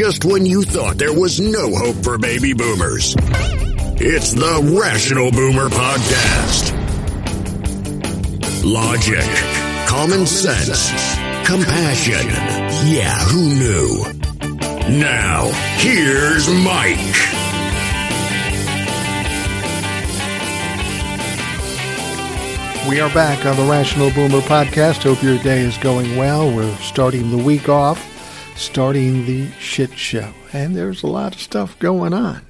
just when you thought there was no hope for baby boomers. It's the Rational Boomer Podcast. Logic, common sense, compassion. Yeah, who knew? Now, here's Mike. We are back on the Rational Boomer podcast. Hope your day is going well. We're starting the week off, starting the shit show, and there's a lot of stuff going on.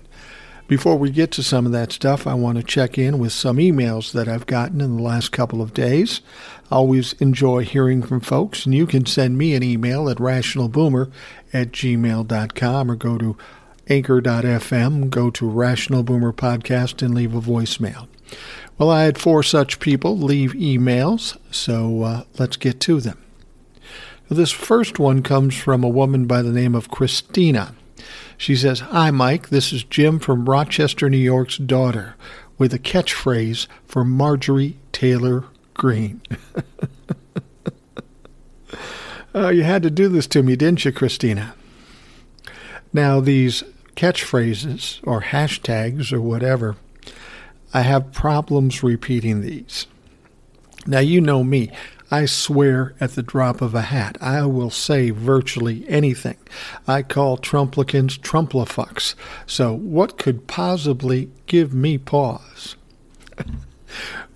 Before we get to some of that stuff, I want to check in with some emails that I've gotten in the last couple of days. I always enjoy hearing from folks, and you can send me an email at rationalboomer at gmail.com or go to anchor.fm, go to Rational Boomer Podcast, and leave a voicemail. Well, I had four such people leave emails, so uh, let's get to them. This first one comes from a woman by the name of Christina. She says, Hi, Mike. This is Jim from Rochester, New York's daughter, with a catchphrase for Marjorie Taylor Greene. uh, you had to do this to me, didn't you, Christina? Now, these catchphrases or hashtags or whatever I have problems repeating these. Now, you know me. I swear at the drop of a hat. I will say virtually anything. I call Trumplicans Trumplifucks. So, what could possibly give me pause?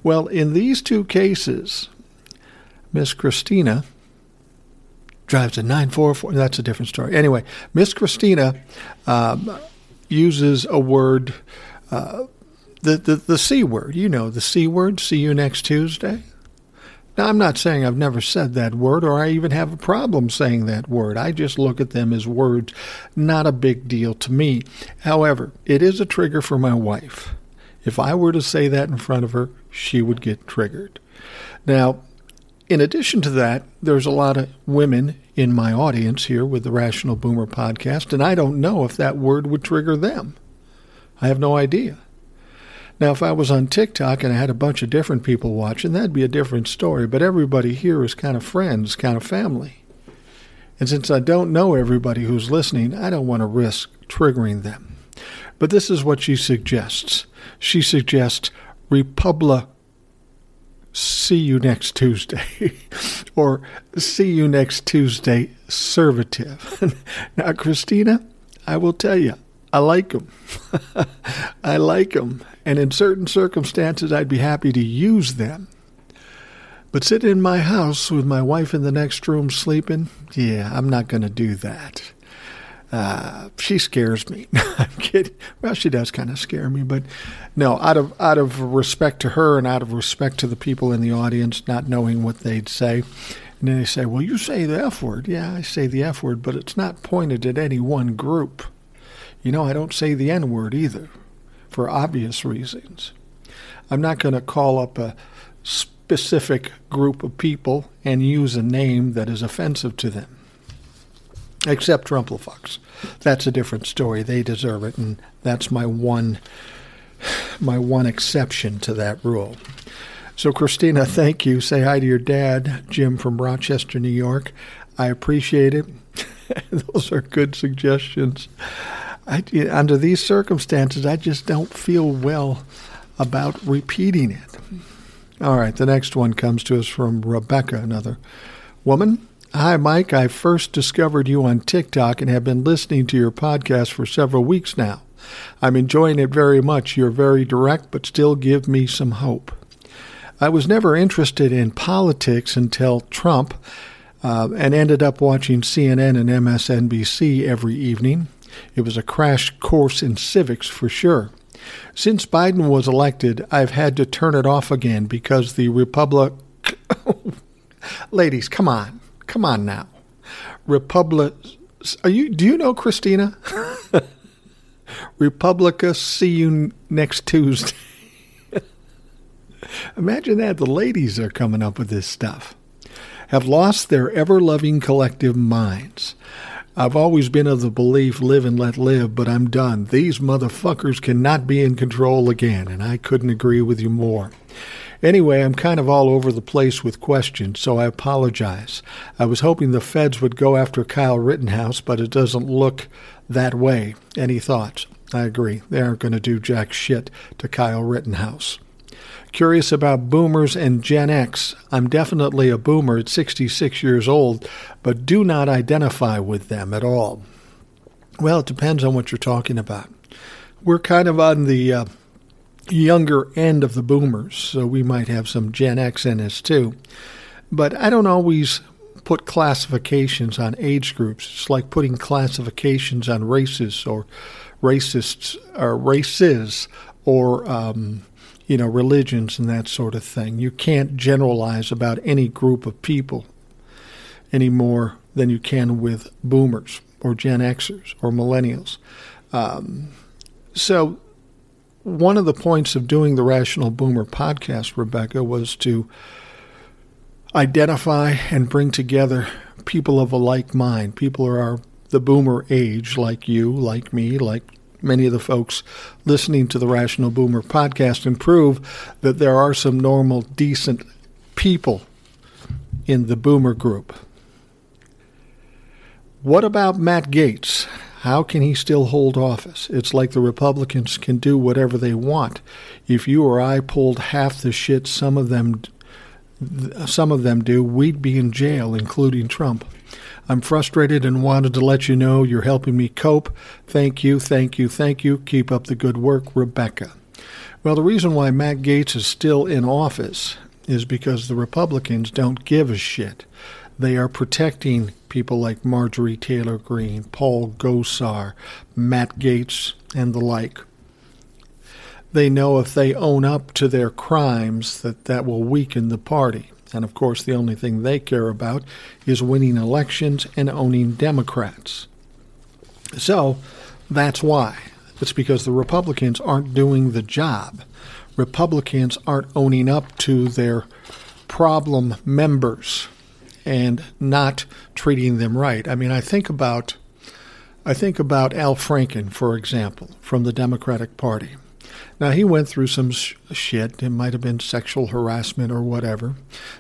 well, in these two cases, Miss Christina drives a 944. That's a different story. Anyway, Miss Christina um, uses a word. Uh, the, the, the C word, you know, the C word, see you next Tuesday. Now, I'm not saying I've never said that word or I even have a problem saying that word. I just look at them as words, not a big deal to me. However, it is a trigger for my wife. If I were to say that in front of her, she would get triggered. Now, in addition to that, there's a lot of women in my audience here with the Rational Boomer podcast, and I don't know if that word would trigger them. I have no idea. Now, if I was on TikTok and I had a bunch of different people watching, that'd be a different story. But everybody here is kind of friends, kind of family. And since I don't know everybody who's listening, I don't want to risk triggering them. But this is what she suggests. She suggests Republic see you next Tuesday or see you next Tuesday servative. now, Christina, I will tell you, I like them. I like them. And in certain circumstances, I'd be happy to use them. But sitting in my house with my wife in the next room sleeping, yeah, I'm not going to do that. Uh, she scares me. I'm kidding. Well, she does kind of scare me, but no. Out of out of respect to her and out of respect to the people in the audience, not knowing what they'd say, and then they say, "Well, you say the F word." Yeah, I say the F word, but it's not pointed at any one group. You know, I don't say the N word either, for obvious reasons. I'm not going to call up a specific group of people and use a name that is offensive to them. Except Trumplefucks. That's a different story. They deserve it, and that's my one my one exception to that rule. So, Christina, thank you. Say hi to your dad, Jim from Rochester, New York. I appreciate it. Those are good suggestions. I, under these circumstances, I just don't feel well about repeating it. All right, the next one comes to us from Rebecca, another woman. Hi, Mike. I first discovered you on TikTok and have been listening to your podcast for several weeks now. I'm enjoying it very much. You're very direct, but still give me some hope. I was never interested in politics until Trump uh, and ended up watching CNN and MSNBC every evening. It was a crash course in civics for sure. Since Biden was elected, I've had to turn it off again because the Republic. Ladies, come on. Come on now. Republic. Are you? Do you know Christina? Republica, see you next Tuesday. Imagine that. The ladies are coming up with this stuff. Have lost their ever loving collective minds. I've always been of the belief live and let live, but I'm done. These motherfuckers cannot be in control again, and I couldn't agree with you more. Anyway, I'm kind of all over the place with questions, so I apologize. I was hoping the feds would go after Kyle Rittenhouse, but it doesn't look that way. Any thoughts? I agree. They aren't going to do jack shit to Kyle Rittenhouse. Curious about boomers and Gen X. I'm definitely a boomer at 66 years old, but do not identify with them at all. Well, it depends on what you're talking about. We're kind of on the uh, younger end of the boomers, so we might have some Gen X in us too. But I don't always put classifications on age groups. It's like putting classifications on races or racists or races or um, you know religions and that sort of thing. You can't generalize about any group of people any more than you can with boomers or Gen Xers or millennials. Um, so one of the points of doing the Rational Boomer podcast, Rebecca, was to identify and bring together people of a like mind. People who are the boomer age, like you, like me, like many of the folks listening to the Rational Boomer podcast, and prove that there are some normal, decent people in the boomer group. What about Matt Gaetz? How can he still hold office? It's like the Republicans can do whatever they want. If you or I pulled half the shit some of them some of them do, we'd be in jail, including Trump. I'm frustrated and wanted to let you know you're helping me cope. Thank you, thank you, thank you. Keep up the good work, Rebecca. Well, the reason why Matt Gaetz is still in office is because the Republicans don't give a shit. They are protecting people like Marjorie Taylor Greene, Paul Gosar, Matt Gaetz, and the like. They know if they own up to their crimes that that will weaken the party. And of course, the only thing they care about is winning elections and owning Democrats. So that's why. It's because the Republicans aren't doing the job. Republicans aren't owning up to their problem members and not treating them right. I mean, I think about I think about Al Franken, for example, from the Democratic Party. Now, he went through some sh- shit. It might have been sexual harassment or whatever.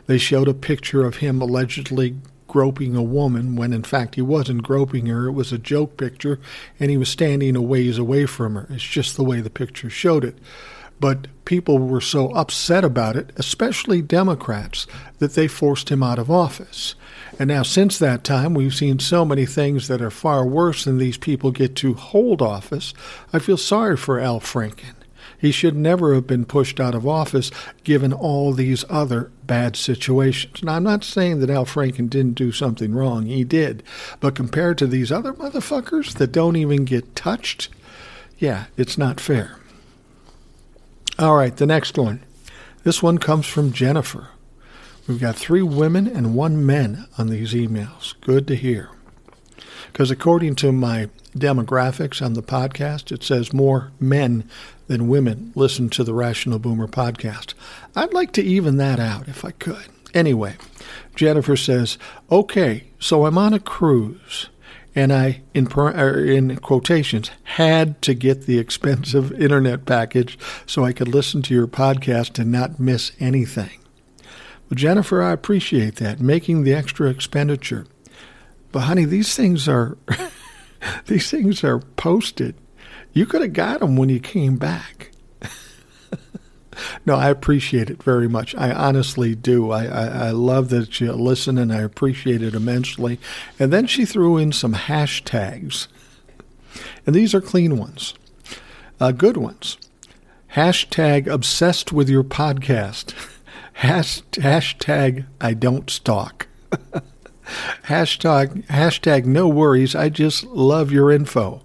They showed a picture of him allegedly groping a woman when in fact he wasn't groping her. It was a joke picture, and he was standing a ways away from her. It's just the way the picture showed it. But people were so upset about it, especially Democrats, that they forced him out of office. And now, since that time, we've seen so many things that are far worse than these people get to hold office. I feel sorry for Al Franken. He should never have been pushed out of office given all these other bad situations. Now, I'm not saying that Al Franken didn't do something wrong. He did. But compared to these other motherfuckers that don't even get touched, yeah, it's not fair. All right, the next one. This one comes from Jennifer. We've got three women and one man on these emails. Good to hear. Because according to my demographics on the podcast, it says more men than women listen to the Rational Boomer podcast. I'd like to even that out if I could. Anyway, Jennifer says, Okay, so I'm on a cruise and I, in, er, in quotations, had to get the expensive internet package so I could listen to your podcast and not miss anything. Well, Jennifer, I appreciate that, making the extra expenditure. But honey, these things are these things are posted. You could have got them when you came back. no, I appreciate it very much. I honestly do. I, I, I, love that you listen and I appreciate it immensely. And then she threw in some hashtags. And these are clean ones, uh, good ones. Hashtag obsessed with your podcast. hashtag I don't stalk. Hashtag, hashtag no worries. I just love your info.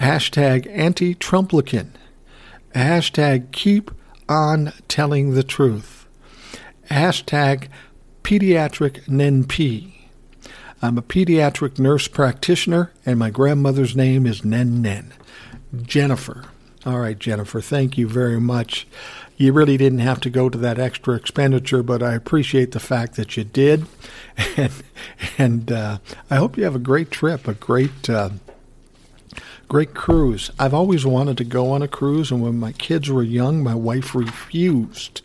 Hashtag anti-Trumplican. Hashtag keep on telling the truth. Hashtag pediatric NenP. I'm a pediatric nurse practitioner, and my grandmother's name is Nen Nen. Jennifer. All right, Jennifer, thank you very much. You really didn't have to go to that extra expenditure, but I appreciate the fact that you did. And, and uh, I hope you have a great trip, a great. Uh, great cruise. I've always wanted to go on a cruise, and when my kids were young, my wife refused.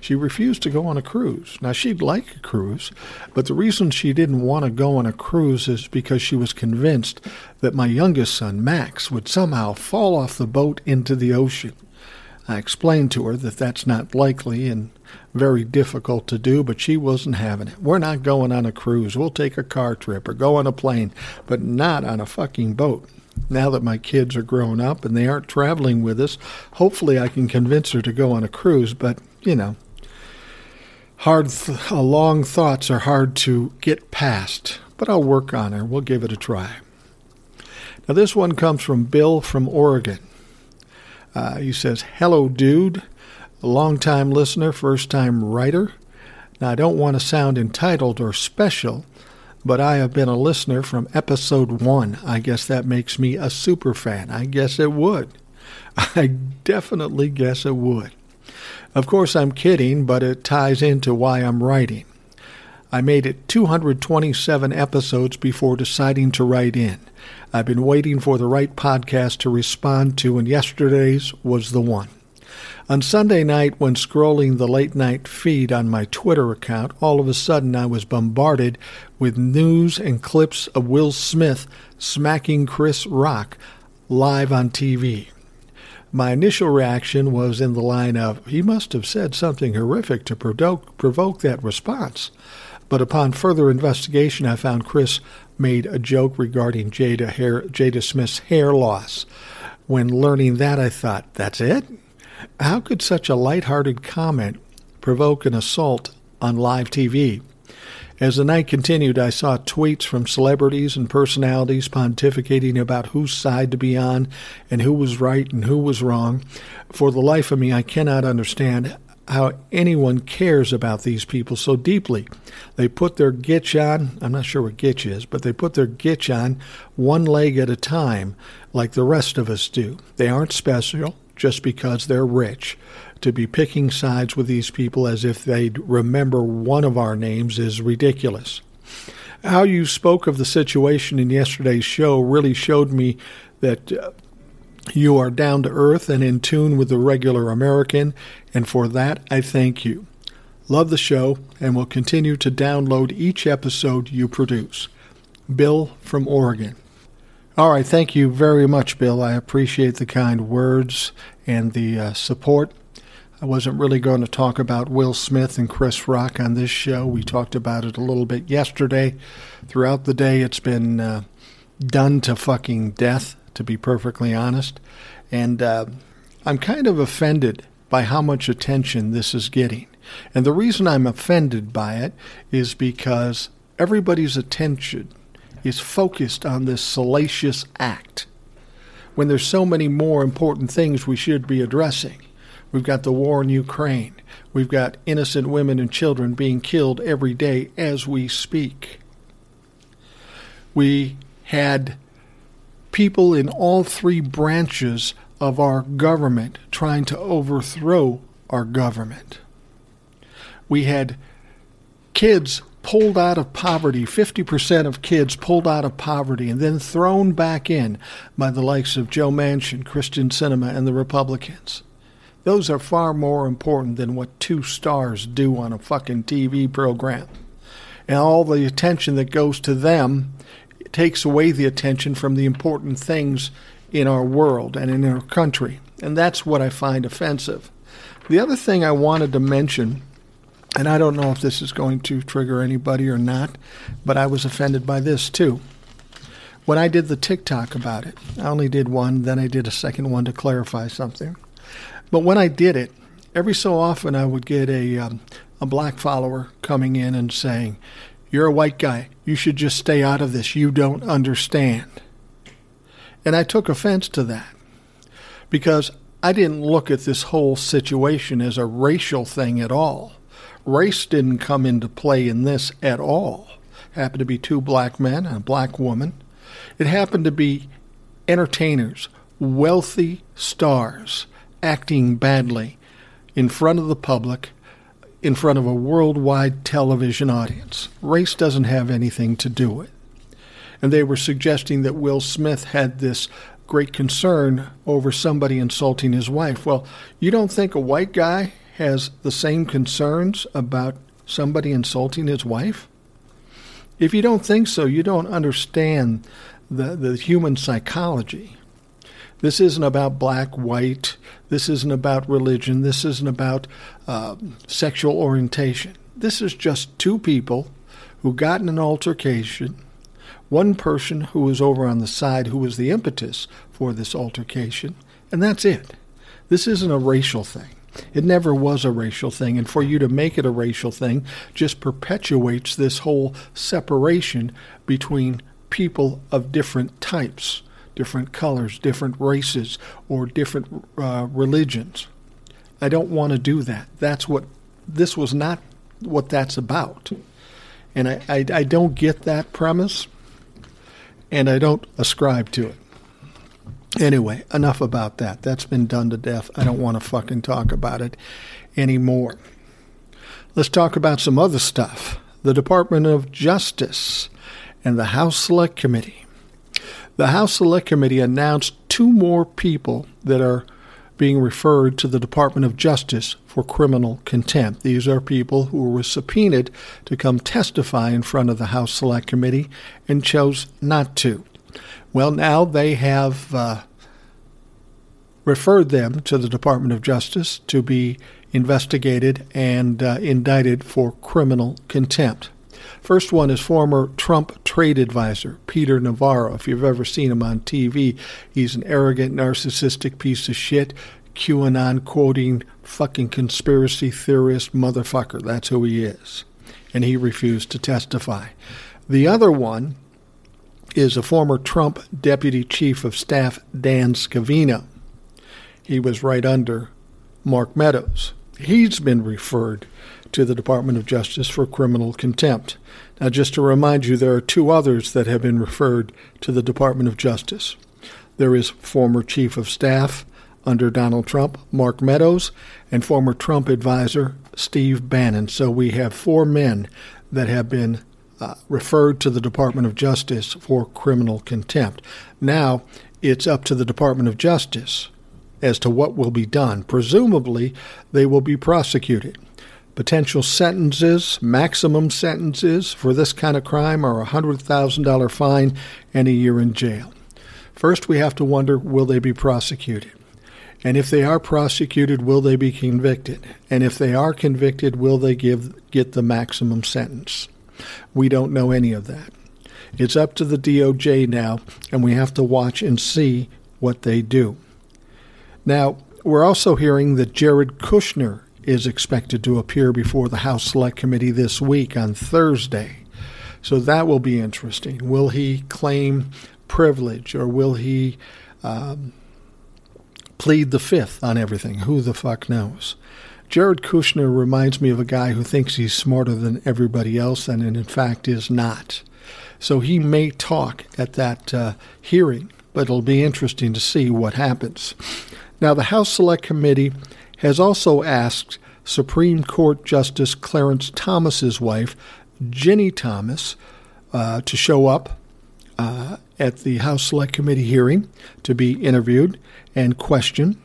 She refused to go on a cruise. Now, she'd like a cruise, but the reason she didn't want to go on a cruise is because she was convinced that my youngest son, Max, would somehow fall off the boat into the ocean. I explained to her that that's not likely and very difficult to do, but she wasn't having it. We're not going on a cruise. We'll take a car trip or go on a plane, but not on a fucking boat. Now that my kids are grown up and they aren't traveling with us, hopefully I can convince her to go on a cruise, but, you know, hard th- uh, long thoughts are hard to get past, but I'll work on her. We'll give it a try. Now, this one comes from Bill from Oregon. Uh, he says, Hello, dude. Long-time listener, first time writer. Now, I don't want to sound entitled or special, but I have been a listener from episode one. I guess that makes me a super fan. I guess it would. I definitely guess it would. Of course, I'm kidding, but it ties into why I'm writing. I made it 227 episodes before deciding to write in. I've been waiting for the right podcast to respond to, and yesterday's was the one. On Sunday night, when scrolling the late night feed on my Twitter account, all of a sudden I was bombarded with news and clips of Will Smith smacking Chris Rock live on TV. My initial reaction was in the line of, he must have said something horrific to provoke, provoke that response. But upon further investigation, I found Chris made a joke regarding Jada, hair, Jada Smith's hair loss. When learning that, I thought, that's it? How could such a light-hearted comment provoke an assault on live TV? As the night continued, I saw tweets from celebrities and personalities pontificating about whose side to be on and who was right and who was wrong. For the life of me, I cannot understand how anyone cares about these people so deeply. They put their gitch on, I'm not sure what gitch is, but they put their gitch on one leg at a time like the rest of us do. They aren't special just because they're rich. To be picking sides with these people as if they'd remember one of our names is ridiculous. How you spoke of the situation in yesterday's show really showed me that uh, you are down to earth and in tune with the regular American, and for that I thank you. Love the show and will continue to download each episode you produce. Bill from Oregon. All right, thank you very much, Bill. I appreciate the kind words and the uh, support. I wasn't really going to talk about Will Smith and Chris Rock on this show. We talked about it a little bit yesterday. Throughout the day, it's been uh, done to fucking death to be perfectly honest. And uh, I'm kind of offended by how much attention this is getting. And the reason I'm offended by it is because everybody's attention is focused on this salacious act when there's so many more important things we should be addressing. We've got the war in Ukraine. We've got innocent women and children being killed every day as we speak. We had people in all three branches of our government trying to overthrow our government. We had kids pulled out of poverty, 50% of kids pulled out of poverty and then thrown back in by the likes of Joe Manchin, Kyrsten Sinema, and the Republicans. Those are far more important than what two stars do on a fucking TV program. And all the attention that goes to them takes away the attention from the important things in our world and in our country. And that's what I find offensive. The other thing I wanted to mention, and I don't know if this is going to trigger anybody or not, but I was offended by this too. When I did the TikTok about it, I only did one, then I did a second one to clarify something. But when I did it, every so often I would get a, um, a black follower coming in and saying, You're a white guy. You should just stay out of this. You don't understand. And I took offense to that because I didn't look at this whole situation as a racial thing at all. Race didn't come into play in this at all. It happened to be two black men and a black woman. It happened to be entertainers, wealthy stars acting badly in front of the public in front of a worldwide television audience. Race doesn't have anything to do with it. And they were suggesting that Will Smith had this great concern over somebody insulting his wife. Well, you don't think a white guy has the same concerns about somebody insulting his wife? If you don't think so, you don't understand the, the human psychology. This isn't about black, white. This isn't about religion. This isn't about uh, sexual orientation. This is just two people who got in an altercation. One person who was over on the side who was the impetus for this altercation, and that's it. This isn't a racial thing. It never was a racial thing, and for you to make it a racial thing just perpetuates this whole separation between people of different types, different colors, different races, or different uh, religions. I don't want to do that. That's what this was not what that's about. And I, I, I don't get that premise, and I don't ascribe to it. Anyway, enough about that. That's been done to death. I don't want to fucking talk about it anymore. Let's talk about some other stuff. The Department of Justice and the House Select Committee. The House Select Committee announced two more people that are being referred to the Department of Justice for criminal contempt. These are people who were subpoenaed to come testify in front of the House Select Committee and chose not to. Well, now they have uh, referred them to the Department of Justice to be investigated and uh, indicted for criminal contempt. First one is former Trump trade advisor Peter Navarro. If you've ever seen him on TV, he's an arrogant, narcissistic piece of shit, QAnon quoting fucking conspiracy theorist motherfucker. That's who he is. And he refused to testify. The other one is a former Trump Deputy Chief of Staff, Dan Scavino. He was right under Mark Meadows. He's been referred to the Department of Justice for criminal contempt. Now, just to remind you, there are two others that have been referred to the Department of Justice. There is former Chief of Staff under Donald Trump, Mark Meadows, and former Trump advisor, Steve Bannon. So we have four men that have been uh, referred to the Department of Justice for criminal contempt. Now it's up to the Department of Justice as to what will be done. Presumably, they will be prosecuted. Potential sentences, maximum sentences for this kind of crime are a $100,000 fine and a year in jail. First, we have to wonder will they be prosecuted? And if they are prosecuted, will they be convicted? And if they are convicted, will they give, get the maximum sentence? We don't know any of that. It's up to the DOJ now, and we have to watch and see what they do. Now, we're also hearing that Jared Kushner is expected to appear before the House Select Committee this week on Thursday. So that will be interesting. Will he claim privilege or will he um, plead the fifth on everything? Who the fuck knows? Jared Kushner reminds me of a guy who thinks he's smarter than everybody else and in fact is not. So he may talk at that uh, hearing, but it'll be interesting to see what happens. Now, the House Select Committee has also asked Supreme Court Justice Clarence Thomas's wife, Ginni Thomas, uh, to show up uh, at the House Select Committee hearing to be interviewed and questioned.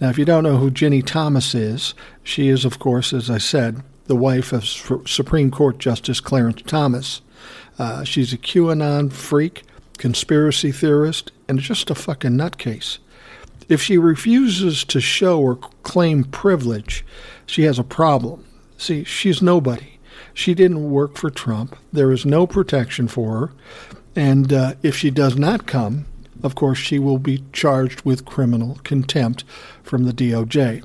Now, if you don't know who Ginni Thomas is, she is, of course, as I said, the wife of Supreme Court Justice Clarence Thomas. Uh, she's a QAnon freak, conspiracy theorist, and just a fucking nutcase. If she refuses to show or claim privilege, she has a problem. See, she's nobody. She didn't work for Trump. There is no protection for her. And uh, if she does not come, of course, she will be charged with criminal contempt from the DOJ.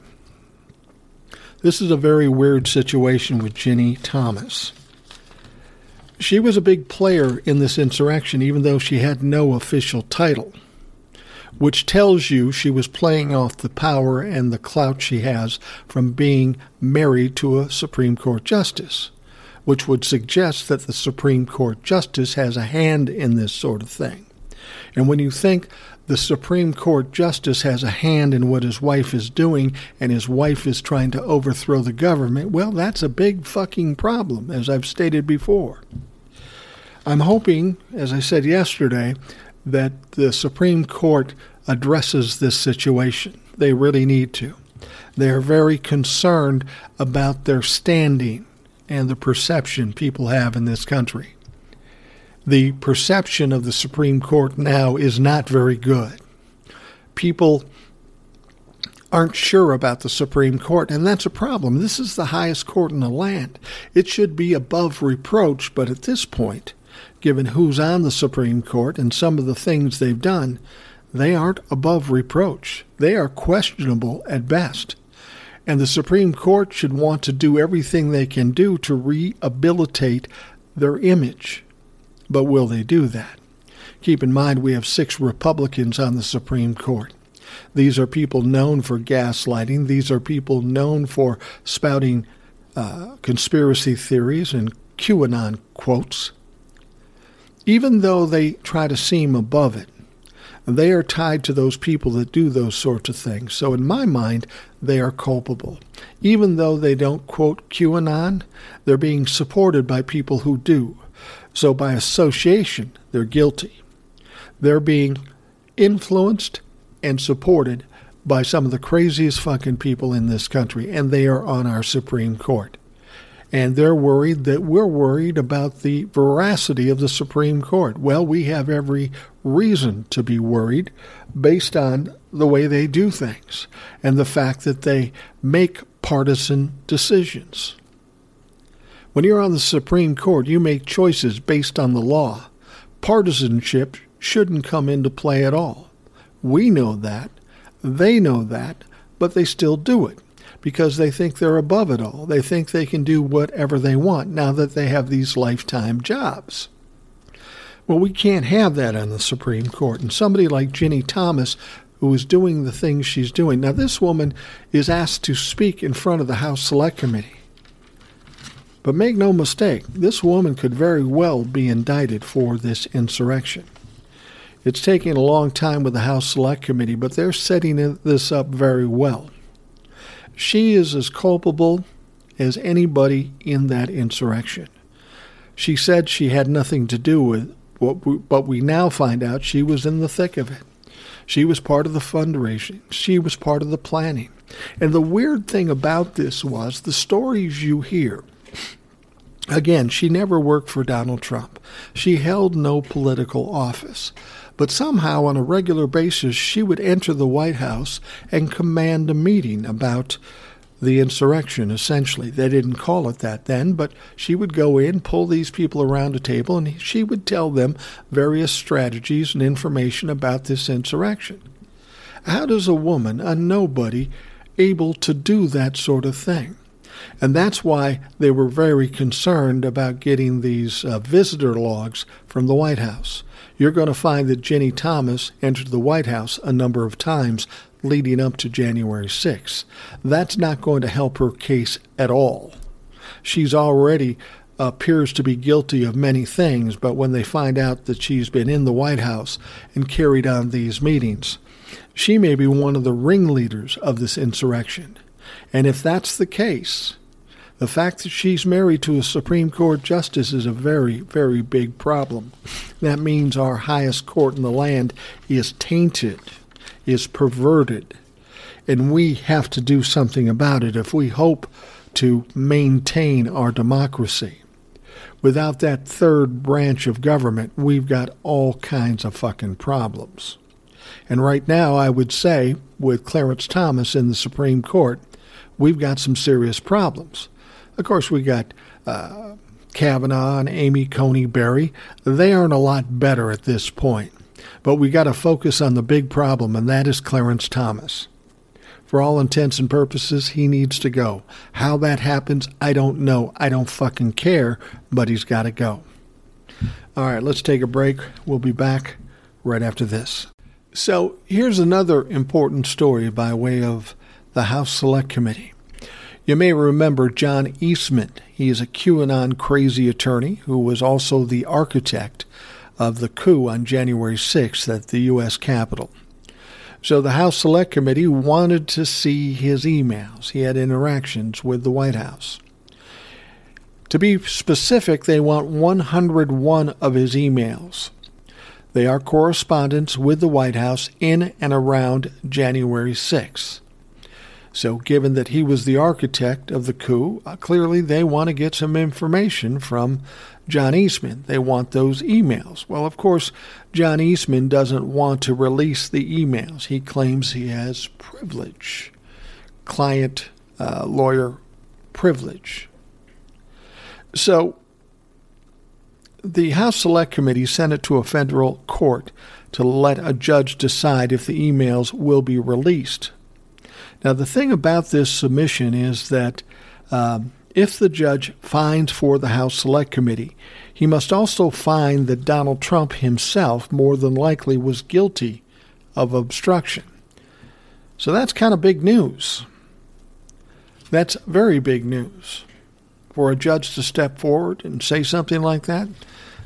This is a very weird situation with Ginni Thomas. She was a big player in this insurrection, even though she had no official title, which tells you she was playing off the power and the clout she has from being married to a Supreme Court justice, which would suggest that the Supreme Court justice has a hand in this sort of thing. And when you think the Supreme Court justice has a hand in what his wife is doing and his wife is trying to overthrow the government, well, that's a big fucking problem, as I've stated before. I'm hoping, as I said yesterday, that the Supreme Court addresses this situation. They really need to. They are very concerned about their standing and the perception people have in this country. The perception of the Supreme Court now is not very good. People aren't sure about the Supreme Court, and that's a problem. This is the highest court in the land. It should be above reproach, but at this point, given who's on the Supreme Court and some of the things they've done, they aren't above reproach. They are questionable at best. And the Supreme Court should want to do everything they can do to rehabilitate their image. But will they do that? Keep in mind we have six Republicans on the Supreme Court. These are people known for gaslighting. These are people known for spouting uh, conspiracy theories and QAnon quotes. Even though they try to seem above it, they are tied to those people that do those sorts of things. So, in my mind, they are culpable. Even though they don't quote QAnon, they're being supported by people who do. So, by association, they're guilty. They're being influenced and supported by some of the craziest fucking people in this country, and they are on our Supreme Court. And they're worried that we're worried about the veracity of the Supreme Court. Well, we have every reason to be worried based on the way they do things and the fact that they make partisan decisions. When you're on the Supreme Court, you make choices based on the law. Partisanship shouldn't come into play at all. We know that. They know that, but they still do it because they think they're above it all. They think they can do whatever they want now that they have these lifetime jobs. Well, we can't have that on the Supreme Court. And somebody like Ginni Thomas, who is doing the things she's doing. Now, this woman is asked to speak in front of the House Select Committee. But make no mistake, this woman could very well be indicted for this insurrection. It's taking a long time with the House Select Committee, but they're setting this up very well. She is as culpable as anybody in that insurrection. She said she had nothing to do with it, but we now find out she was in the thick of it. She was part of the fundraising. She was part of the planning. And the weird thing about this was the stories you hear. Again, she never worked for Donald Trump. She held no political office. But somehow, on a regular basis, she would enter the White House and command a meeting about the insurrection, essentially. They didn't call it that then, but she would go in, pull these people around a table, and she would tell them various strategies and information about this insurrection. How does a woman, a nobody, able to do that sort of thing? And that's why they were very concerned about getting these uh, visitor logs from the White House you're going to find that Ginni Thomas entered the White House a number of times leading up to January 6th. That's not going to help her case at all. She's already appears to be guilty of many things, but when they find out that she's been in the White House and carried on these meetings, she may be one of the ringleaders of this insurrection. And if that's the case, the fact that she's married to a Supreme Court justice is a very, very big problem. That means our highest court in the land is tainted, is perverted, and we have to do something about it if we hope to maintain our democracy. Without that third branch of government, we've got all kinds of fucking problems. And right now, I would say, with Clarence Thomas in the Supreme Court, we've got some serious problems. Of course, we got uh, Kavanaugh and Amy Coney Barry. They aren't a lot better at this point. But we got to focus on the big problem, and that is Clarence Thomas. For all intents and purposes, he needs to go. How that happens, I don't know. I don't fucking care, but he's got to go. All right, let's take a break. We'll be back right after this. So, here's another important story by way of the House Select Committee. You may remember John Eastman. He is a QAnon crazy attorney who was also the architect of the coup on January 6th at the U.S. Capitol. So the House Select Committee wanted to see his emails. He had interactions with the White House. To be specific, they want 101 of his emails. They are correspondence with the White House in and around January 6th. So, given that he was the architect of the coup, uh, clearly they want to get some information from John Eastman. They want those emails. Well, of course, John Eastman doesn't want to release the emails. He claims he has privilege, client uh, lawyer privilege. So, the House Select Committee sent it to a federal court to let a judge decide if the emails will be released. Now, the thing about this submission is that um, if the judge finds for the House Select Committee, he must also find that Donald Trump himself more than likely was guilty of obstruction. So that's kind of big news. That's very big news. For a judge to step forward and say something like that,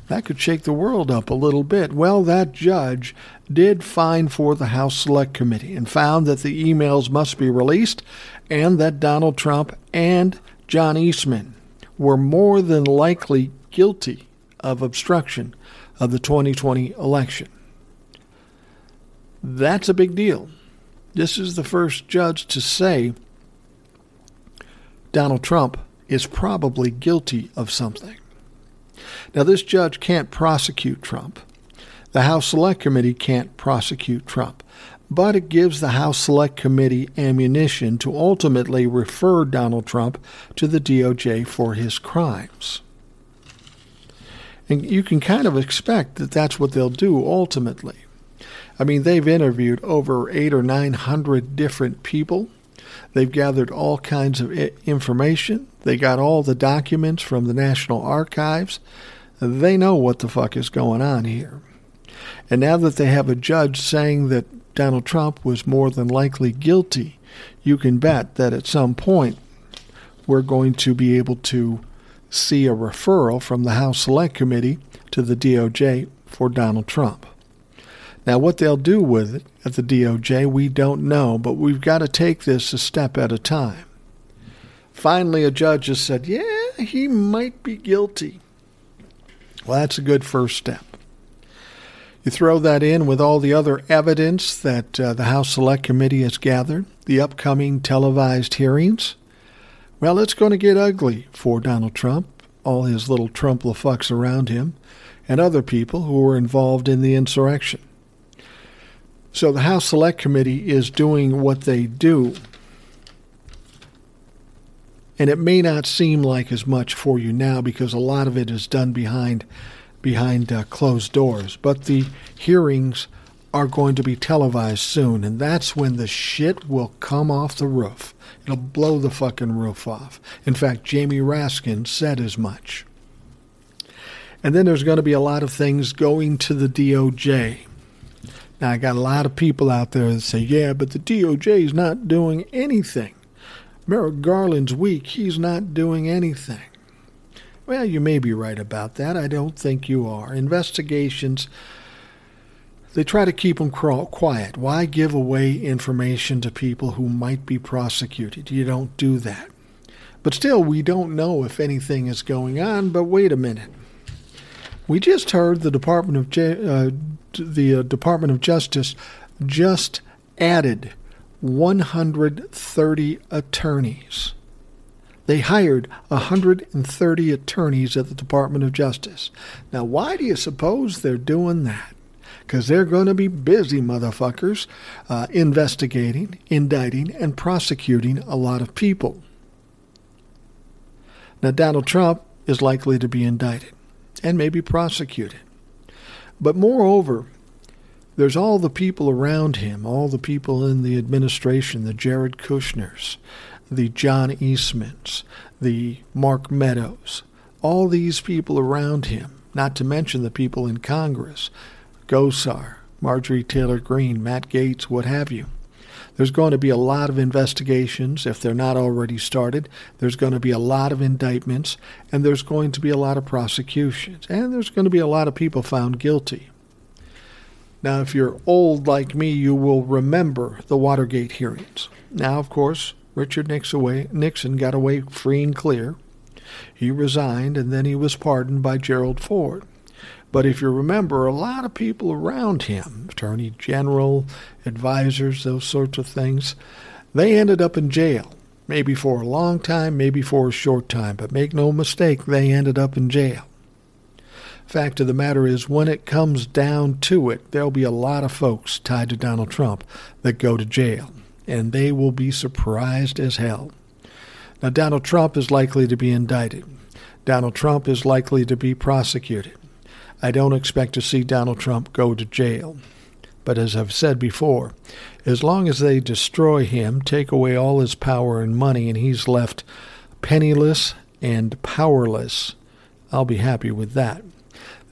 that could shake the world up a little bit. Well, that judge did find for the House Select Committee and found that the emails must be released and that Donald Trump and John Eastman were more than likely guilty of obstruction of the 2020 election. That's a big deal. This is the first judge to say Donald Trump is probably guilty of something. Now, this judge can't prosecute Trump. The House Select Committee can't prosecute Trump, but it gives the House Select Committee ammunition to ultimately refer Donald Trump to the DOJ for his crimes. And you can kind of expect that that's what they'll do ultimately. I mean, they've interviewed over eight or nine hundred different people. They've gathered all kinds of information. They got all the documents from the National Archives. They know what the fuck is going on here. And now that they have a judge saying that Donald Trump was more than likely guilty, you can bet that at some point we're going to be able to see a referral from the House Select Committee to the DOJ for Donald Trump. Now, what they'll do with it at the DOJ, we don't know, but we've got to take this a step at a time. Finally, a judge has said, yeah, he might be guilty. Well, that's a good first step. You throw that in with all the other evidence that uh, the House Select Committee has gathered, the upcoming televised hearings. Well, it's going to get ugly for Donald Trump, all his little Trump-la-fucks around him, and other people who were involved in the insurrection. So the House Select Committee is doing what they do. And it may not seem like as much for you now because a lot of it is done behind behind uh, closed doors. But the hearings are going to be televised soon, and that's when the shit will come off the roof. It'll blow the fucking roof off. In fact, Jamie Raskin said as much. And then there's going to be a lot of things going to the DOJ. Now, I got a lot of people out there that say, yeah, but the DOJ is not doing anything. Merrick Garland's weak. He's not doing anything. Well, you may be right about that. I don't think you are. Investigations, they try to keep them quiet. Why give away information to people who might be prosecuted? You don't do that. But still, we don't know if anything is going on. But wait a minute. We just heard the Department of uh, the uh, Department of Justice just added 130 attorneys. They hired 130 attorneys at the Department of Justice. Now, why do you suppose they're doing that? Because they're going to be busy motherfuckers uh, investigating, indicting, and prosecuting a lot of people. Now, Donald Trump is likely to be indicted and maybe prosecuted. But moreover, there's all the people around him, all the people in the administration, the Jared Kushners, the John Eastmans, the Mark Meadows, all these people around him, not to mention the people in Congress, Gosar, Marjorie Taylor Greene, Matt Gaetz, what have you. There's going to be a lot of investigations, if they're not already started. There's going to be a lot of indictments, and there's going to be a lot of prosecutions, and there's going to be a lot of people found guilty. Now, if you're old like me, you will remember the Watergate hearings. Now, of course, Richard Nixon got away free and clear. He resigned, and then he was pardoned by Gerald Ford. But if you remember, a lot of people around him, attorney general, advisors, those sorts of things, They ended up in jail, maybe for a long time, maybe for a short time, but make no mistake, they ended up in jail. Fact of the matter is, when it comes down to it, there'll be a lot of folks tied to Donald Trump that go to jail, and they will be surprised as hell. Now, Donald Trump is likely to be indicted. Donald Trump is likely to be prosecuted. I don't expect to see Donald Trump go to jail. But as I've said before, as long as they destroy him, take away all his power and money, and he's left penniless and powerless, I'll be happy with that.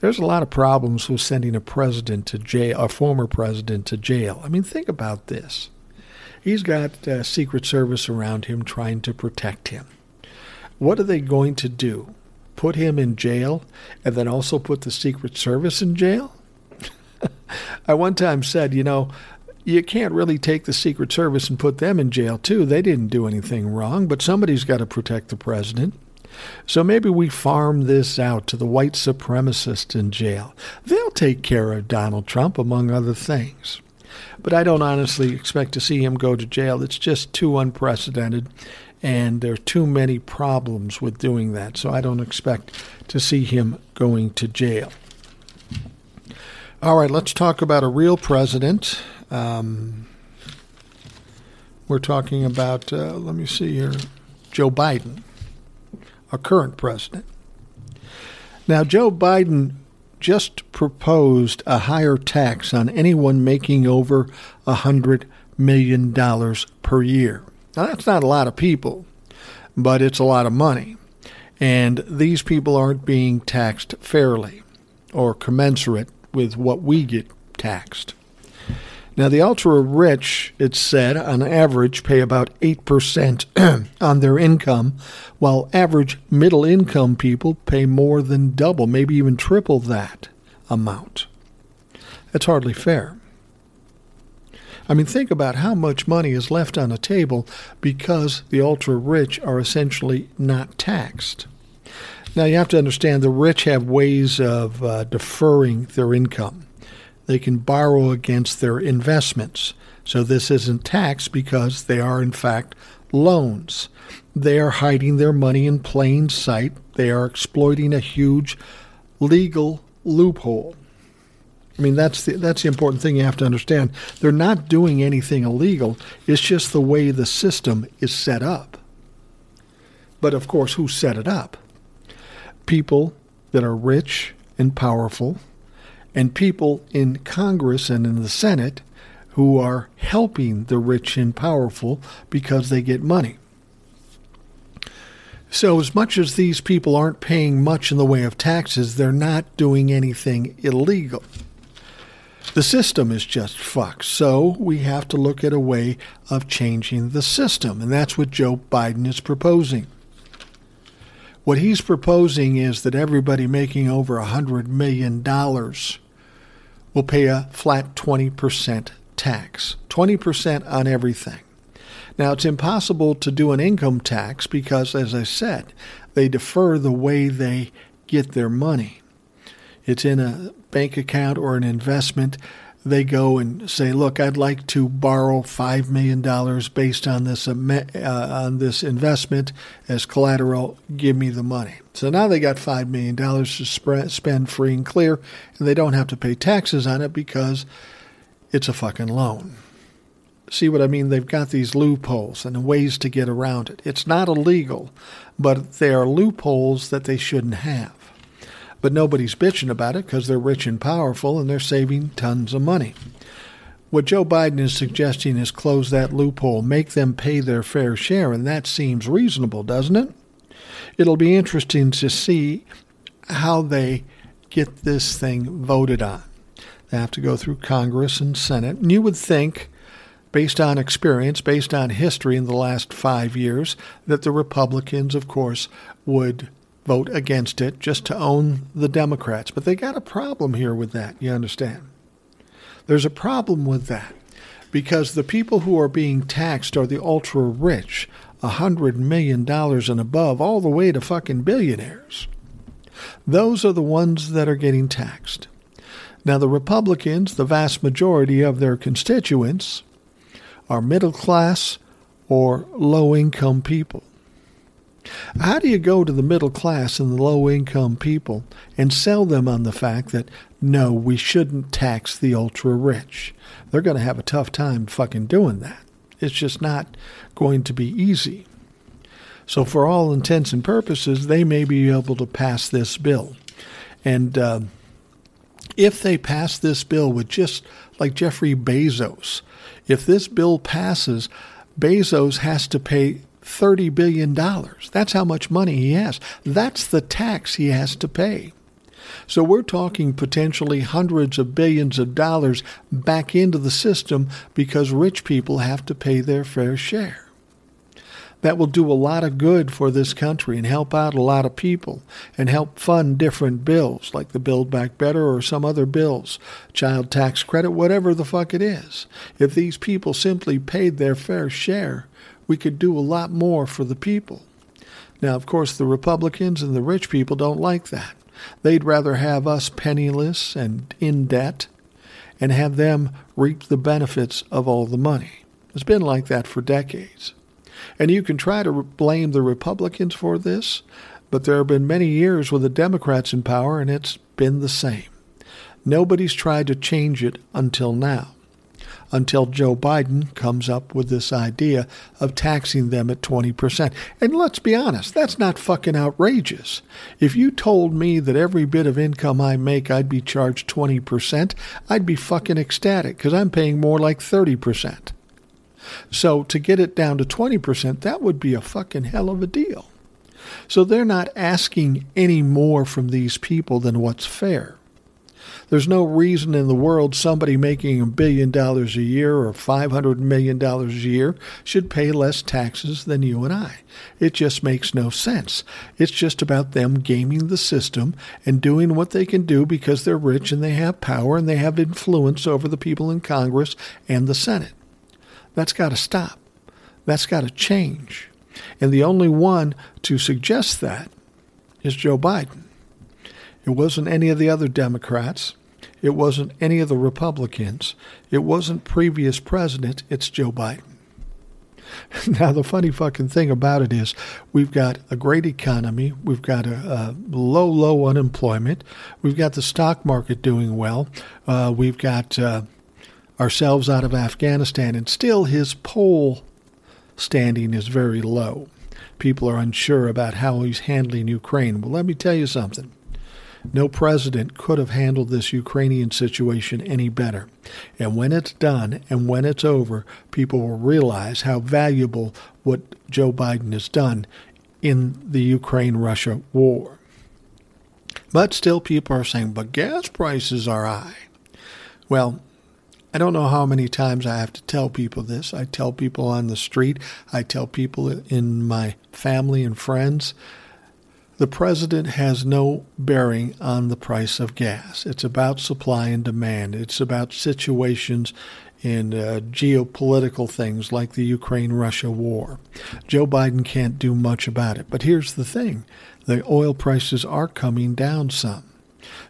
There's a lot of problems with sending a president to jail, a former president to jail. I mean, think about this. He's got uh, Secret Service around him trying to protect him. What are they going to do? Put him in jail and then also put the Secret Service in jail? I one time said, you know, you can't really take the Secret Service and put them in jail, too. They didn't do anything wrong, but somebody's got to protect the president. So maybe we farm this out to the white supremacists in jail. They'll take care of Donald Trump, among other things. But I don't honestly expect to see him go to jail. It's just too unprecedented, and there are too many problems with doing that. So I don't expect to see him going to jail. All right, let's talk about a real president. Um, we're talking about, uh, let me see here, Joe Biden our current president. Now, Joe Biden just proposed a higher tax on anyone making over a $100 million per year. Now, that's not a lot of people, but it's a lot of money. And these people aren't being taxed fairly or commensurate with what we get taxed. Now, the ultra rich, it's said, on average pay about 8% on their income, while average middle income people pay more than double, maybe even triple that amount. That's hardly fair. I mean, think about how much money is left on the table because the ultra rich are essentially not taxed. Now, you have to understand the rich have ways of uh, deferring their income they can borrow against their investments. So this isn't tax because they are, in fact, loans. They are hiding their money in plain sight. They are exploiting a huge legal loophole. I mean, that's the, that's the important thing you have to understand. They're not doing anything illegal. It's just the way the system is set up. But of course, who set it up? People that are rich and powerful and people in Congress and in the Senate who are helping the rich and powerful because they get money. So, as much as these people aren't paying much in the way of taxes, they're not doing anything illegal. The system is just fucked. So, we have to look at a way of changing the system, and that's what Joe Biden is proposing. What he's proposing is that everybody making over a $100 million will pay a flat 20% tax, 20% on everything. Now, it's impossible to do an income tax because, as I said, they defer the way they get their money. It's in a bank account or an investment they go and say, "Look, I'd like to borrow five million dollars based on this uh, on this investment as collateral. Give me the money." So now they got five million dollars to sp- spend free and clear, and they don't have to pay taxes on it because it's a fucking loan. See what I mean? They've got these loopholes and ways to get around it. It's not illegal, but they are loopholes that they shouldn't have. But nobody's bitching about it because they're rich and powerful and they're saving tons of money. What Joe Biden is suggesting is close that loophole, make them pay their fair share, and that seems reasonable, doesn't it? It'll be interesting to see how they get this thing voted on. They have to go through Congress and Senate. And you would think, based on experience, based on history in the last five years, that the Republicans, of course, would vote against it just to own the Democrats. But they got a problem here with that, you understand? There's a problem with that because the people who are being taxed are the ultra rich, a $100 million and above, all the way to fucking billionaires. Those are the ones that are getting taxed. Now, the Republicans, the vast majority of their constituents, are middle class, or low income people. How do you go to the middle class and the low income people and sell them on the fact that no, we shouldn't tax the ultra rich? They're going to have a tough time fucking doing that. It's just not going to be easy. So, for all intents and purposes, they may be able to pass this bill. And uh, if they pass this bill with just like Jeffrey Bezos, if this bill passes, Bezos has to pay $30 billion. That's how much money he has. That's the tax he has to pay. So we're talking potentially hundreds of billions of dollars back into the system because rich people have to pay their fair share. That will do a lot of good for this country and help out a lot of people and help fund different bills like the Build Back Better or some other bills, child tax credit, whatever the fuck it is. If these people simply paid their fair share, we could do a lot more for the people. Now, of course, the Republicans and the rich people don't like that. They'd rather have us penniless and in debt and have them reap the benefits of all the money. It's been like that for decades. And you can try to blame the Republicans for this, but there have been many years with the Democrats in power and it's been the same. Nobody's tried to change it until now until Joe Biden comes up with this idea of taxing them at 20%. And let's be honest, that's not fucking outrageous. If you told me that every bit of income I make I'd be charged 20%, I'd be fucking ecstatic because I'm paying more like 30%. So to get it down to 20%, that would be a fucking hell of a deal. So they're not asking any more from these people than what's fair. There's no reason in the world somebody making a billion dollars a year or $500 million a year should pay less taxes than you and I. It just makes no sense. It's just about them gaming the system and doing what they can do because they're rich and they have power and they have influence over the people in Congress and the Senate. That's got to stop. That's got to change. And the only one to suggest that is Joe Biden. It wasn't any of the other Democrats. It wasn't any of the Republicans. It wasn't previous president. It's Joe Biden. Now, the funny fucking thing about it is we've got a great economy. We've got a, a low, low unemployment. We've got the stock market doing well. Uh, we've got uh, ourselves out of Afghanistan, and still his poll standing is very low. People are unsure about how he's handling Ukraine. Well, let me tell you something. No president could have handled this Ukrainian situation any better. And when it's done and when it's over, people will realize how valuable what Joe Biden has done in the Ukraine Russia war. But still, people are saying, but gas prices are high. Well, I don't know how many times I have to tell people this. I tell people on the street, I tell people in my family and friends the president has no bearing on the price of gas. It's about supply and demand. It's about situations in uh, geopolitical things like the Ukraine Russia war. Joe Biden can't do much about it. But here's the thing the oil prices are coming down some.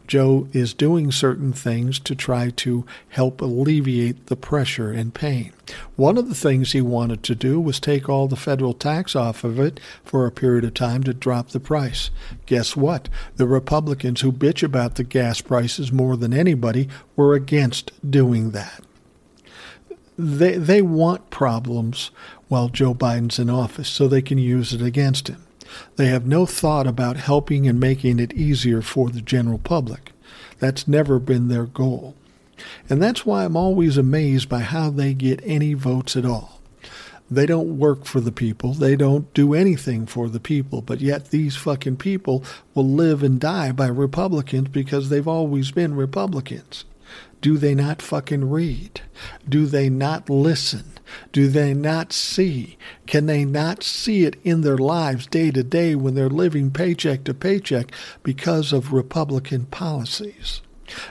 Joe is doing certain things to try to help alleviate the pressure and pain. One of the things he wanted to do was take all the federal tax off of it for a period of time to drop the price. Guess what? The Republicans who bitch about the gas prices more than anybody were against doing that. They, they want problems while Joe Biden's in office so they can use it against him. They have no thought about helping and making it easier for the general public. That's never been their goal. And that's why I'm always amazed by how they get any votes at all. They don't work for the people. They don't do anything for the people. But yet these fucking people will live and die by Republicans because they've always been Republicans. Do they not fucking read? Do they not listen? Do they not see? Can they not see it in their lives day to day when they're living paycheck to paycheck because of Republican policies?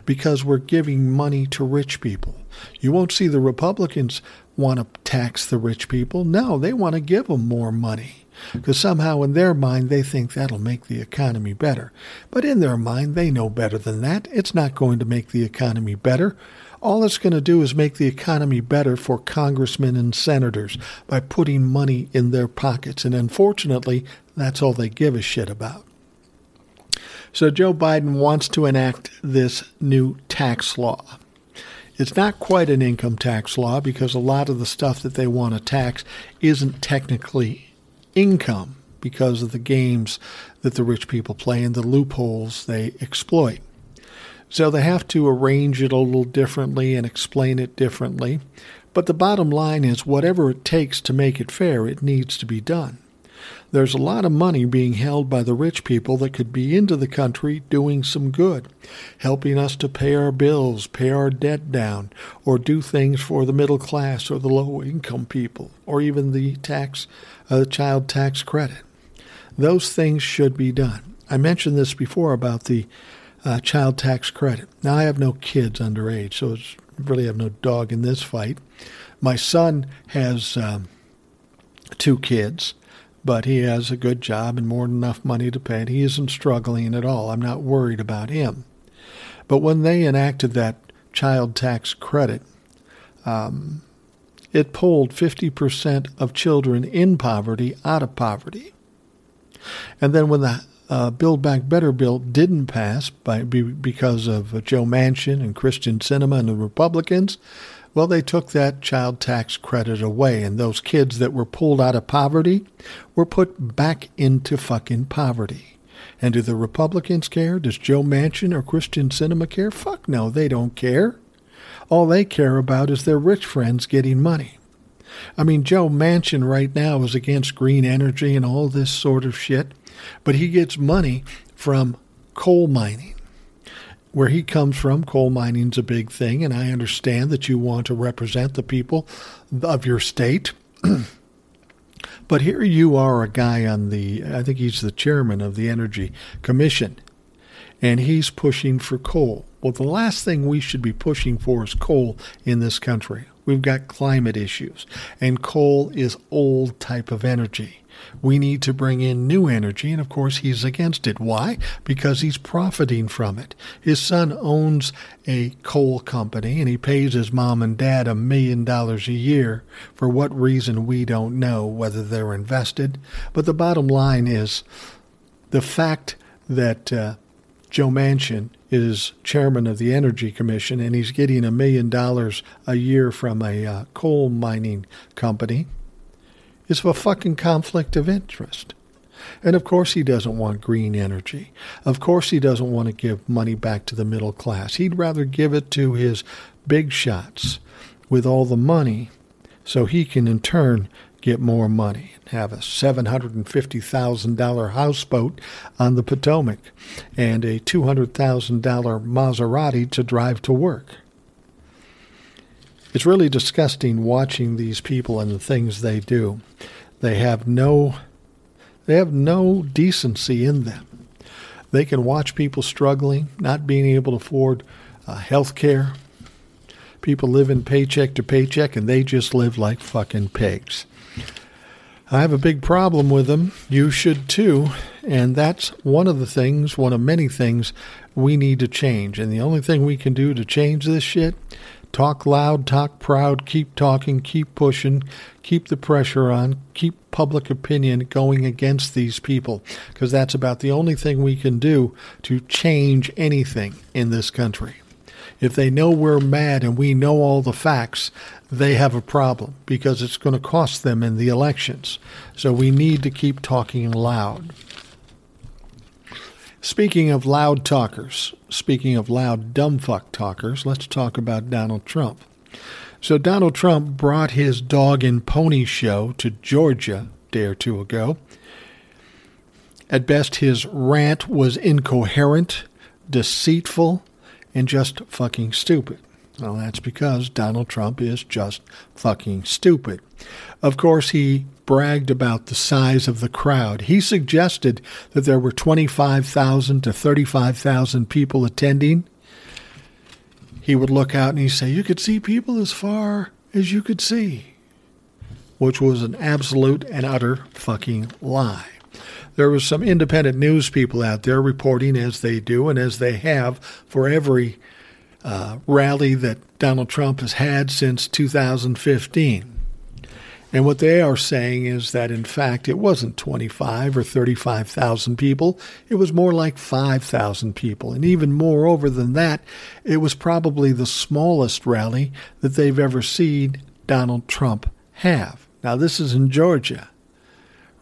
Because we're giving money to rich people. You won't see the Republicans want to tax the rich people. No, they want to give them more money because somehow in their mind they think that'll make the economy better. But in their mind, they know better than that. It's not going to make the economy better. All it's going to do is make the economy better for congressmen and senators by putting money in their pockets. And unfortunately, that's all they give a shit about. So Joe Biden wants to enact this new tax law. It's not quite an income tax law because a lot of the stuff that they want to tax isn't technically income because of the games that the rich people play and the loopholes they exploit. So they have to arrange it a little differently and explain it differently. But the bottom line is whatever it takes to make it fair, it needs to be done. There's a lot of money being held by the rich people that could be into the country doing some good, helping us to pay our bills, pay our debt down, or do things for the middle class or the low income people, or even the tax, uh, child tax credit. Those things should be done. I mentioned this before about the uh, child tax credit. Now, I have no kids underage, so it's really have no dog in this fight. My son has um, two kids, but he has a good job and more than enough money to pay. He isn't struggling at all. I'm not worried about him. But when they enacted that child tax credit, um, it pulled 50% of children in poverty out of poverty. And then when the uh, Build Back Better bill didn't pass by because of uh, Joe Manchin and Kyrsten Sinema and the Republicans, well, they took that child tax credit away, and those kids that were pulled out of poverty were put back into fucking poverty. And do the Republicans care? Does Joe Manchin or Kyrsten Sinema care? Fuck no, they don't care. All they care about is their rich friends getting money. I mean, Joe Manchin right now is against green energy and all this sort of shit, but he gets money from coal mining where he comes from, coal mining's a big thing, and I understand that you want to represent the people of your state. but here you are, a guy on the, I think he's the chairman of the Energy Commission, and he's pushing for coal. Well, the last thing we should be pushing for is coal in this country. We've got climate issues, and coal is old type of energy. We need to bring in new energy, and of course, he's against it. Why? Because he's profiting from it. His son owns a coal company, and he pays his mom and dad a million dollars a year. For what reason, we don't know whether they're invested. But the bottom line is the fact that uh, Joe Manchin is chairman of the Energy Commission, and he's getting a million dollars a year from a uh, coal mining company is a fucking conflict of interest. And of course, he doesn't want green energy. Of course, he doesn't want to give money back to the middle class. He'd rather give it to his big shots with all the money so he can, in turn, get more money and have a $750,000 houseboat on the Potomac and a $200,000 Maserati to drive to work. It's really disgusting watching these people and the things they do. They have no they have no decency in them. They can watch people struggling, not being able to afford uh, health care. People living paycheck to paycheck, and they just live like fucking pigs. I have a big problem with them. You should too. And that's one of the things, one of many things we need to change. And the only thing we can do to change this shit Talk loud, talk proud, keep talking, keep pushing, keep the pressure on, keep public opinion going against these people, because that's about the only thing we can do to change anything in this country. If they know we're mad and we know all the facts, they have a problem because it's going to cost them in the elections. So we need to keep talking loud. Speaking of loud talkers, speaking of loud dumbfuck talkers, let's talk about Donald Trump. So, Donald Trump brought his dog and pony show to Georgia a day or two ago. At best, his rant was incoherent, deceitful, and just fucking stupid. Well, that's because Donald Trump is just fucking stupid. Of course, he bragged about the size of the crowd. He suggested that there were 25,000 to 35,000 people attending. He would look out and he'd say, You could see people as far as you could see, which was an absolute and utter fucking lie. There was some independent news people out there reporting as they do and as they have for every uh, rally that Donald Trump has had since 2015. And what they are saying is that, in fact, it wasn't 25 or 35,000 people. It was more like 5,000 people. And even moreover than that, it was probably the smallest rally that they've ever seen Donald Trump have. Now, this is in Georgia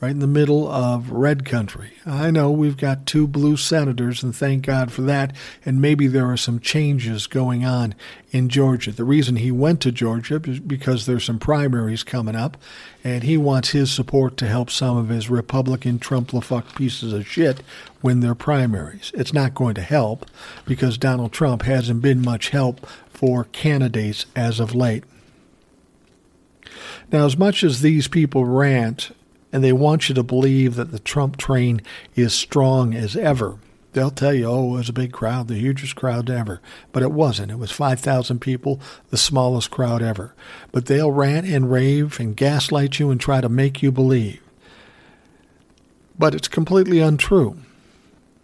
right in the middle of red country. I know we've got two blue senators, and thank God for that. And maybe there are some changes going on in Georgia. The reason he went to Georgia is because there's some primaries coming up, and he wants his support to help some of his Republican Trump fuck pieces of shit win their primaries. It's not going to help because Donald Trump hasn't been much help for candidates as of late. Now, as much as these people rant and they want you to believe that the Trump train is strong as ever. They'll tell you, oh, it was a big crowd, the hugest crowd ever. But it wasn't. It was 5,000 people, the smallest crowd ever. But they'll rant and rave and gaslight you and try to make you believe. But it's completely untrue.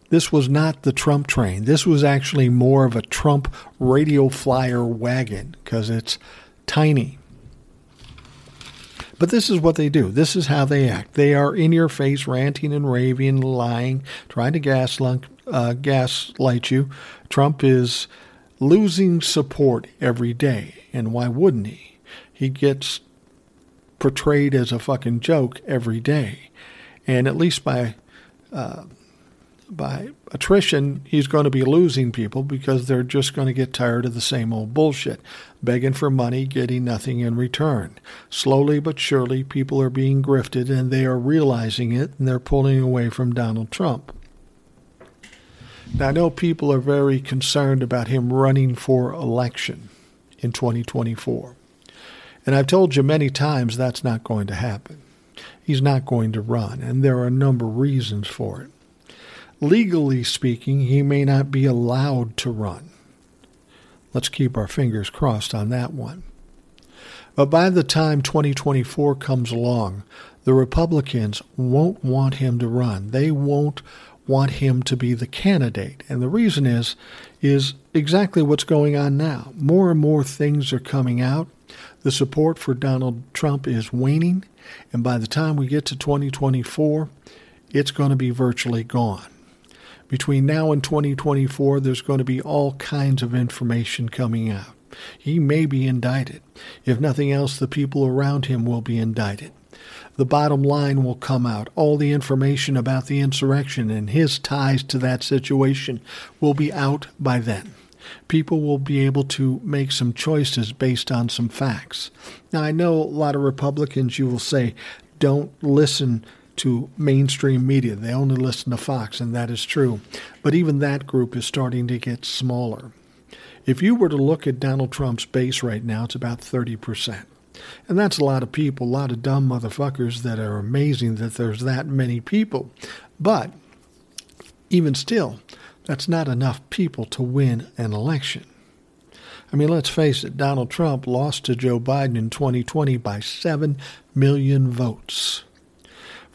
This was not the Trump train. This was actually more of a Trump radio flyer wagon because it's tiny. But this is what they do. This is how they act. They are in your face, ranting and raving, lying, trying to gaslight, uh, gaslight you. Trump is losing support every day. And why wouldn't he? He gets portrayed as a fucking joke every day. And at least by uh, by attrition, he's going to be losing people because they're just going to get tired of the same old bullshit, begging for money, getting nothing in return. Slowly but surely, people are being grifted and they are realizing it and they're pulling away from Donald Trump. Now, I know people are very concerned about him running for election in 2024. And I've told you many times that's not going to happen. He's not going to run, and there are a number of reasons for it legally speaking, he may not be allowed to run. Let's keep our fingers crossed on that one. But by the time 2024 comes along, the Republicans won't want him to run. They won't want him to be the candidate. And the reason is is exactly what's going on now. More and more things are coming out. The support for Donald Trump is waning, and by the time we get to 2024, it's going to be virtually gone between now and 2024, there's going to be all kinds of information coming out. He may be indicted. If nothing else, the people around him will be indicted. The bottom line will come out. All the information about the insurrection and his ties to that situation will be out by then. People will be able to make some choices based on some facts. Now, I know a lot of Republicans, you will say, don't listen to mainstream media. They only listen to Fox, and that is true. But even that group is starting to get smaller. If you were to look at Donald Trump's base right now, it's about 30%. And that's a lot of people, a lot of dumb motherfuckers that are amazing that there's that many people. But even still, that's not enough people to win an election. I mean, let's face it, Donald Trump lost to Joe Biden in 2020 by 7 million votes.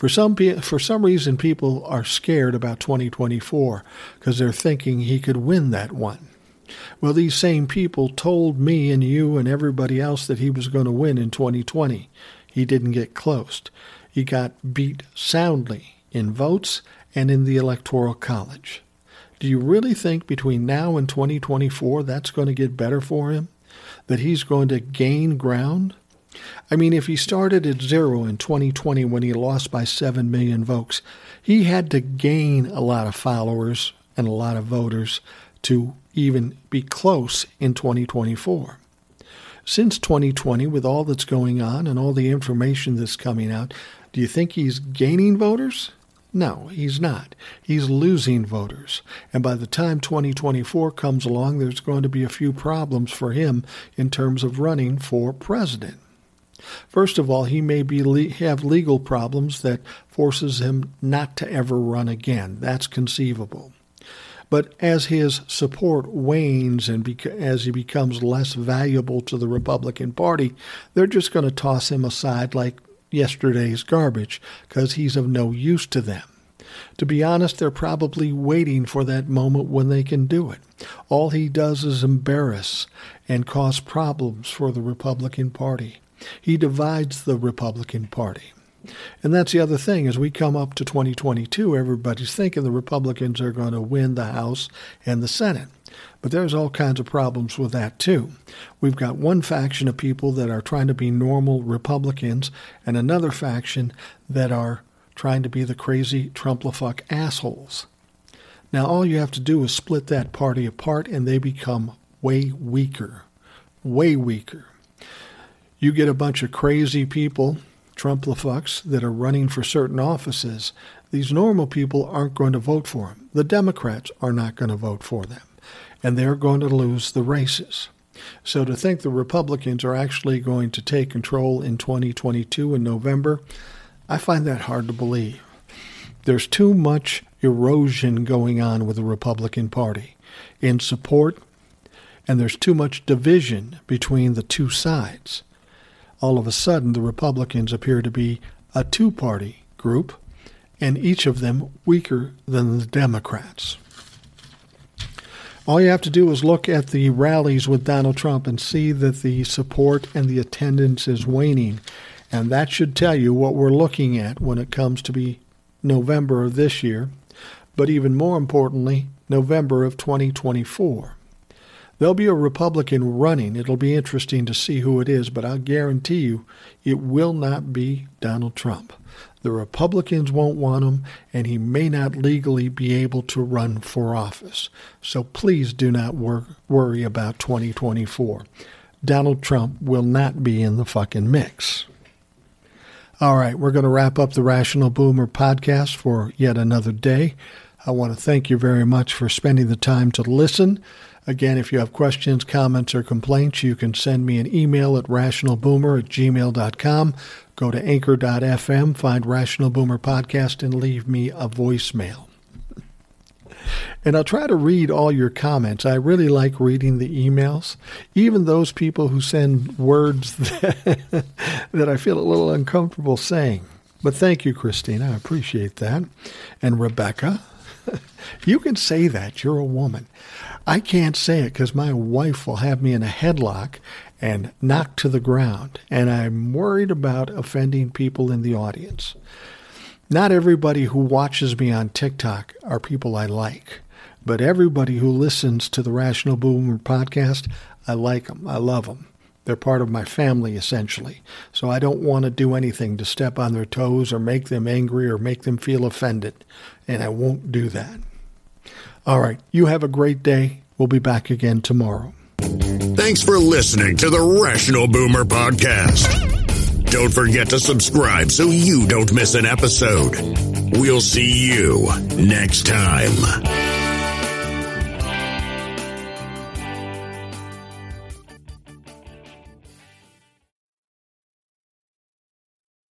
For some, for some reason, people are scared about 2024 because they're thinking he could win that one. Well, these same people told me and you and everybody else that he was going to win in 2020. He didn't get close. He got beat soundly in votes and in the Electoral College. Do you really think between now and 2024 that's going to get better for him? That he's going to gain ground? I mean, if he started at zero in 2020 when he lost by 7 million votes, he had to gain a lot of followers and a lot of voters to even be close in 2024. Since 2020, with all that's going on and all the information that's coming out, do you think he's gaining voters? No, he's not. He's losing voters. And by the time 2024 comes along, there's going to be a few problems for him in terms of running for president. First of all, he may be have legal problems that forces him not to ever run again. That's conceivable. But as his support wanes and beca- as he becomes less valuable to the Republican Party, they're just going to toss him aside like yesterday's garbage because he's of no use to them. To be honest, they're probably waiting for that moment when they can do it. All he does is embarrass and cause problems for the Republican Party. He divides the Republican Party. And that's the other thing. As we come up to 2022, everybody's thinking the Republicans are going to win the House and the Senate. But there's all kinds of problems with that, too. We've got one faction of people that are trying to be normal Republicans and another faction that are trying to be the crazy Trumplafuck assholes. Now, all you have to do is split that party apart and they become way weaker. Way weaker. You get a bunch of crazy people Trumplafucks that are running for certain offices, these normal people aren't going to vote for them. The Democrats are not going to vote for them, and they're going to lose the races. So to think the Republicans are actually going to take control in 2022 in November, I find that hard to believe. There's too much erosion going on with the Republican Party in support, and there's too much division between the two sides all of a sudden the Republicans appear to be a two party group, and each of them weaker than the Democrats. All you have to do is look at the rallies with Donald Trump and see that the support and the attendance is waning. And that should tell you what we're looking at when it comes to be November of this year, but even more importantly, November of 2024. There'll be a Republican running. It'll be interesting to see who it is, but I'll guarantee you it will not be Donald Trump. The Republicans won't want him, and he may not legally be able to run for office. So please do not wor- worry about 2024. Donald Trump will not be in the fucking mix. All right, we're going to wrap up the Rational Boomer podcast for yet another day. I want to thank you very much for spending the time to listen. Again, if you have questions, comments, or complaints, you can send me an email at rationalboomer at gmail.com. Go to anchor.fm, find Rational Boomer Podcast, and leave me a voicemail. And I'll try to read all your comments. I really like reading the emails, even those people who send words that, that I feel a little uncomfortable saying. But thank you, Christina. I appreciate that. And Rebecca, you can say that. You're a woman. I can't say it because my wife will have me in a headlock and knocked to the ground, and I'm worried about offending people in the audience. Not everybody who watches me on TikTok are people I like, but everybody who listens to the Rational Boomer podcast, I like them. I love them. They're part of my family, essentially. So I don't want to do anything to step on their toes or make them angry or make them feel offended, and I won't do that. All right. You have a great day. We'll be back again tomorrow. Thanks for listening to the Rational Boomer Podcast. Don't forget to subscribe so you don't miss an episode. We'll see you next time.